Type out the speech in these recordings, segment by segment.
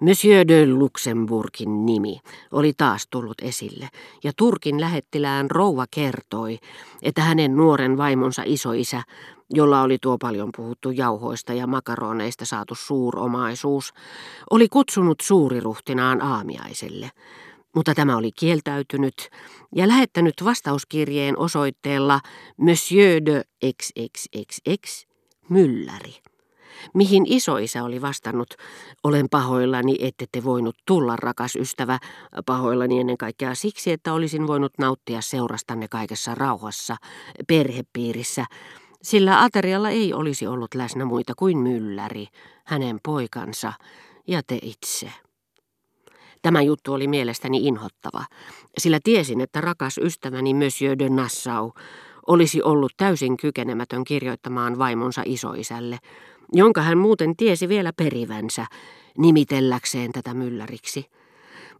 Monsieur de Luxemburgin nimi oli taas tullut esille, ja Turkin lähettilään rouva kertoi, että hänen nuoren vaimonsa isoisä, jolla oli tuo paljon puhuttu jauhoista ja makaroneista saatu suuromaisuus, oli kutsunut suuriruhtinaan aamiaiselle. Mutta tämä oli kieltäytynyt ja lähettänyt vastauskirjeen osoitteella Monsieur de XXXX Mylläri mihin isoisä oli vastannut, olen pahoillani, ette te voinut tulla, rakas ystävä, pahoillani ennen kaikkea siksi, että olisin voinut nauttia seurastanne kaikessa rauhassa, perhepiirissä, sillä aterialla ei olisi ollut läsnä muita kuin mylläri, hänen poikansa ja te itse. Tämä juttu oli mielestäni inhottava, sillä tiesin, että rakas ystäväni Monsieur de Nassau olisi ollut täysin kykenemätön kirjoittamaan vaimonsa isoisälle, jonka hän muuten tiesi vielä perivänsä, nimitelläkseen tätä mylläriksi.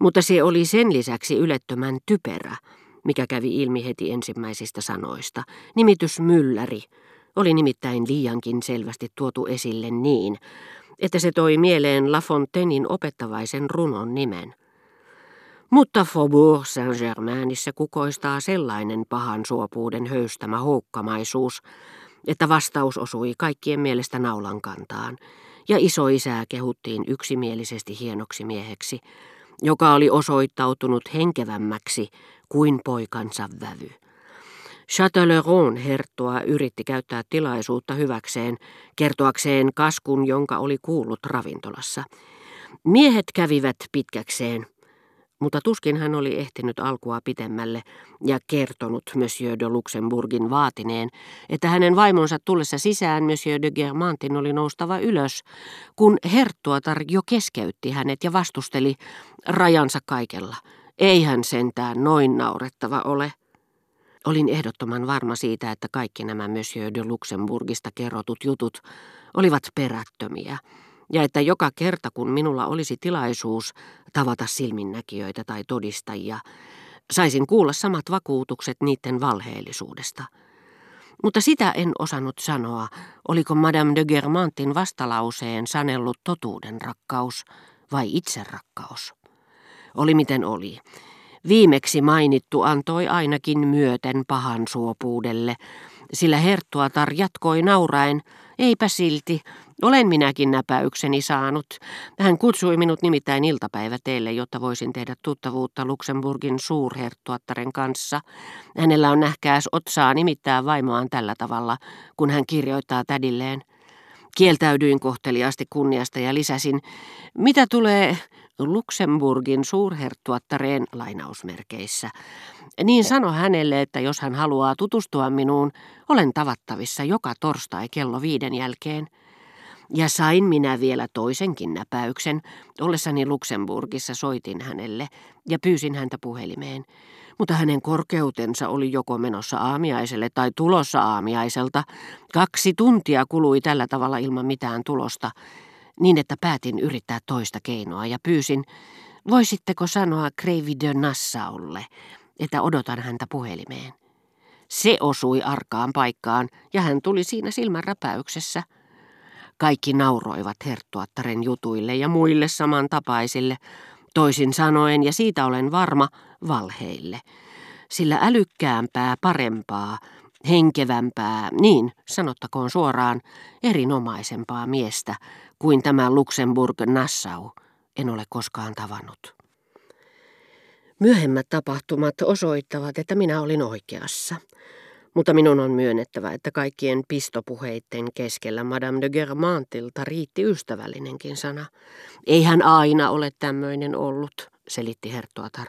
Mutta se oli sen lisäksi ylettömän typerä, mikä kävi ilmi heti ensimmäisistä sanoista. Nimitys mylläri oli nimittäin liiankin selvästi tuotu esille niin, että se toi mieleen La Fontainein opettavaisen runon nimen. Mutta Faubourg Saint-Germainissa kukoistaa sellainen pahan suopuuden höystämä houkkamaisuus, että vastaus osui kaikkien mielestä naulan kantaan, ja isoisää kehuttiin yksimielisesti hienoksi mieheksi, joka oli osoittautunut henkevämmäksi kuin poikansa vävy. Chateleron herttua yritti käyttää tilaisuutta hyväkseen, kertoakseen kaskun, jonka oli kuullut ravintolassa. Miehet kävivät pitkäkseen, mutta tuskin hän oli ehtinyt alkua pitemmälle ja kertonut Monsieur de Luxemburgin vaatineen, että hänen vaimonsa tullessa sisään Monsieur de Germantin oli noustava ylös, kun herttuatar jo keskeytti hänet ja vastusteli rajansa kaikella. Ei hän sentään noin naurettava ole. Olin ehdottoman varma siitä, että kaikki nämä Monsieur de Luxemburgista kerrotut jutut olivat perättömiä ja että joka kerta kun minulla olisi tilaisuus tavata silminnäkijöitä tai todistajia, saisin kuulla samat vakuutukset niiden valheellisuudesta. Mutta sitä en osannut sanoa, oliko Madame de Germantin vastalauseen sanellut totuuden rakkaus vai itserakkaus. Oli miten oli. Viimeksi mainittu antoi ainakin myöten pahan suopuudelle, sillä herttuatar jatkoi nauraen, eipä silti, olen minäkin näpäykseni saanut. Hän kutsui minut nimittäin iltapäivä teille, jotta voisin tehdä tuttavuutta Luxemburgin suurherttuattaren kanssa. Hänellä on nähkääs otsaa nimittää vaimoaan tällä tavalla, kun hän kirjoittaa tädilleen. Kieltäydyin kohteliaasti kunniasta ja lisäsin, mitä tulee Luxemburgin suurherttuattareen lainausmerkeissä. Niin sano hänelle, että jos hän haluaa tutustua minuun, olen tavattavissa joka torstai kello viiden jälkeen. Ja sain minä vielä toisenkin näpäyksen. Ollessani Luxemburgissa soitin hänelle ja pyysin häntä puhelimeen. Mutta hänen korkeutensa oli joko menossa aamiaiselle tai tulossa aamiaiselta. Kaksi tuntia kului tällä tavalla ilman mitään tulosta, niin että päätin yrittää toista keinoa ja pyysin, voisitteko sanoa Kreivi de Nassaulle, että odotan häntä puhelimeen. Se osui arkaan paikkaan ja hän tuli siinä silmänräpäyksessä. Kaikki nauroivat herttuattaren jutuille ja muille samantapaisille, toisin sanoen, ja siitä olen varma, valheille. Sillä älykkäämpää, parempaa, henkevämpää, niin sanottakoon suoraan, erinomaisempaa miestä kuin tämä Luxemburg-Nassau en ole koskaan tavannut. Myöhemmät tapahtumat osoittavat, että minä olin oikeassa. Mutta minun on myönnettävä, että kaikkien pistopuheitten keskellä Madame de Germantilta riitti ystävällinenkin sana. Ei hän aina ole tämmöinen ollut, selitti Herttuatar.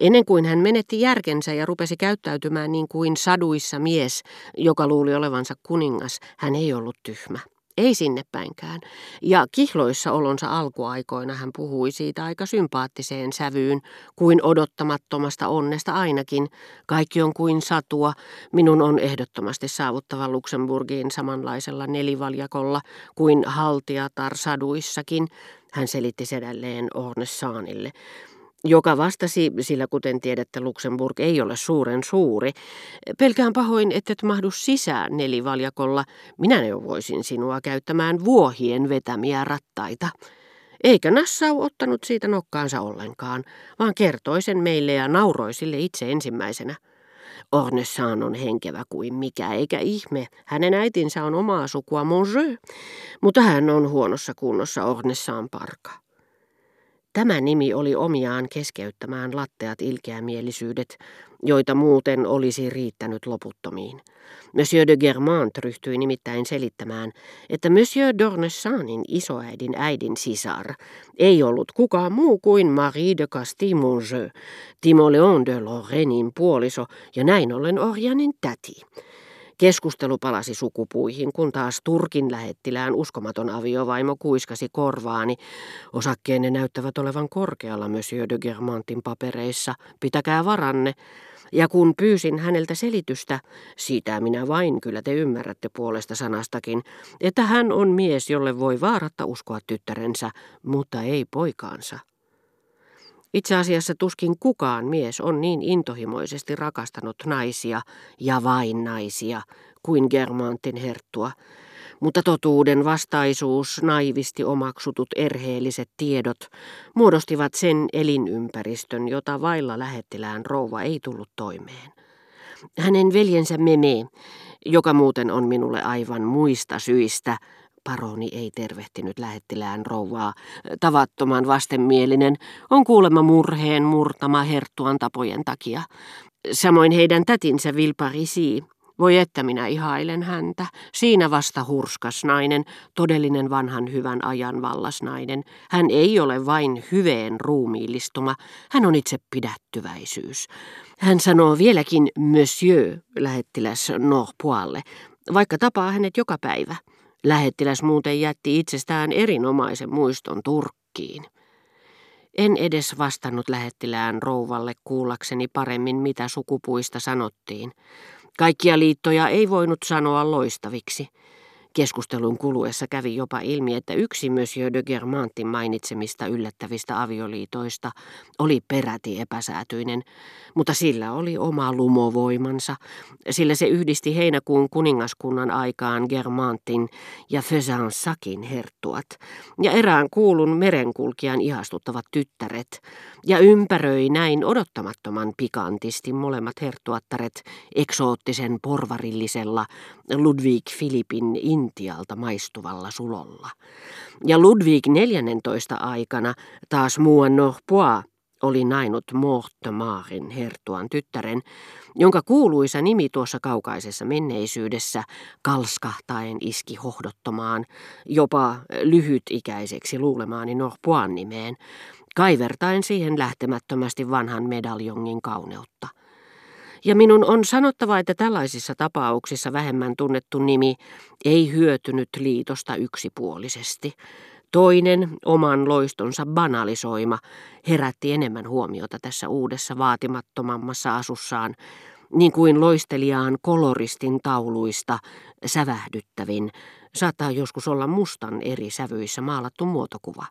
Ennen kuin hän menetti järkensä ja rupesi käyttäytymään niin kuin saduissa mies, joka luuli olevansa kuningas, hän ei ollut tyhmä. Ei sinne päinkään. Ja kihloissa olonsa alkuaikoina hän puhui siitä aika sympaattiseen sävyyn, kuin odottamattomasta onnesta ainakin. Kaikki on kuin satua. Minun on ehdottomasti saavuttava Luxemburgiin samanlaisella nelivaljakolla kuin haltiatar saduissakin, hän selitti sedälleen Ornessaanille joka vastasi, sillä kuten tiedätte, Luxemburg ei ole suuren suuri. Pelkään pahoin, et mahdu sisään nelivaljakolla. Minä neuvoisin sinua käyttämään vuohien vetämiä rattaita. Eikä Nassau ottanut siitä nokkaansa ollenkaan, vaan kertoi sen meille ja nauroi sille itse ensimmäisenä. Ornessaan on henkevä kuin mikä, eikä ihme. Hänen äitinsä on omaa sukua Monjeu, mutta hän on huonossa kunnossa Ornessaan parka. Tämä nimi oli omiaan keskeyttämään latteat ilkeämielisyydet, joita muuten olisi riittänyt loputtomiin. Monsieur de Germant ryhtyi nimittäin selittämään, että Monsieur d'Ornessanin isoäidin äidin sisar ei ollut kukaan muu kuin Marie de Castille-Mongeux, Timoleon de Lorrainin puoliso ja näin ollen Orjanin täti. Keskustelu palasi sukupuihin, kun taas Turkin lähettilään uskomaton aviovaimo kuiskasi korvaani. Osakkeenne näyttävät olevan korkealla Monsieur de Germantin papereissa. Pitäkää varanne. Ja kun pyysin häneltä selitystä, siitä minä vain kyllä te ymmärrätte puolesta sanastakin, että hän on mies, jolle voi vaaratta uskoa tyttärensä, mutta ei poikaansa. Itse asiassa tuskin kukaan mies on niin intohimoisesti rakastanut naisia ja vain naisia kuin Germantin herttua, mutta totuuden vastaisuus, naivisti omaksutut erheelliset tiedot muodostivat sen elinympäristön, jota vailla lähettilään rouva ei tullut toimeen. Hänen veljensä Meme, joka muuten on minulle aivan muista syistä, Paroni ei tervehtinyt lähettilään rouvaa. Tavattoman vastenmielinen on kuulemma murheen murtama herttuan tapojen takia. Samoin heidän tätinsä Vilparisi. Voi että minä ihailen häntä. Siinä vasta hurskas nainen, todellinen vanhan hyvän ajan vallasnainen. Hän ei ole vain hyveen ruumiillistuma, hän on itse pidättyväisyys. Hän sanoo vieläkin monsieur lähettiläs Norpoalle, vaikka tapaa hänet joka päivä. Lähettiläs muuten jätti itsestään erinomaisen muiston Turkkiin. En edes vastannut lähettilään rouvalle kuullakseni paremmin, mitä sukupuista sanottiin. Kaikkia liittoja ei voinut sanoa loistaviksi. Keskustelun kuluessa kävi jopa ilmi, että yksi Monsieur de Germantin mainitsemista yllättävistä avioliitoista oli peräti epäsäätyinen, mutta sillä oli oma lumovoimansa, sillä se yhdisti heinäkuun kuningaskunnan aikaan Germantin ja Fesansakin herttuat ja erään kuulun merenkulkijan ihastuttavat tyttäret ja ympäröi näin odottamattoman pikantisti molemmat herttuattaret eksoottisen porvarillisella Ludwig Philippin Intialta maistuvalla sulolla. Ja Ludwig 14 aikana taas Muan Norpois oli nainut Mortemaarin hertuan tyttären, jonka kuuluisa nimi tuossa kaukaisessa menneisyydessä kalskahtaen iski hohdottomaan, jopa lyhytikäiseksi luulemaani Norpoan nimeen, kaivertaen siihen lähtemättömästi vanhan medaljongin kauneutta. Ja minun on sanottava, että tällaisissa tapauksissa vähemmän tunnettu nimi ei hyötynyt liitosta yksipuolisesti. Toinen, oman loistonsa banalisoima, herätti enemmän huomiota tässä uudessa vaatimattomammassa asussaan, niin kuin loistelijaan koloristin tauluista sävähdyttävin, saattaa joskus olla mustan eri sävyissä maalattu muotokuva.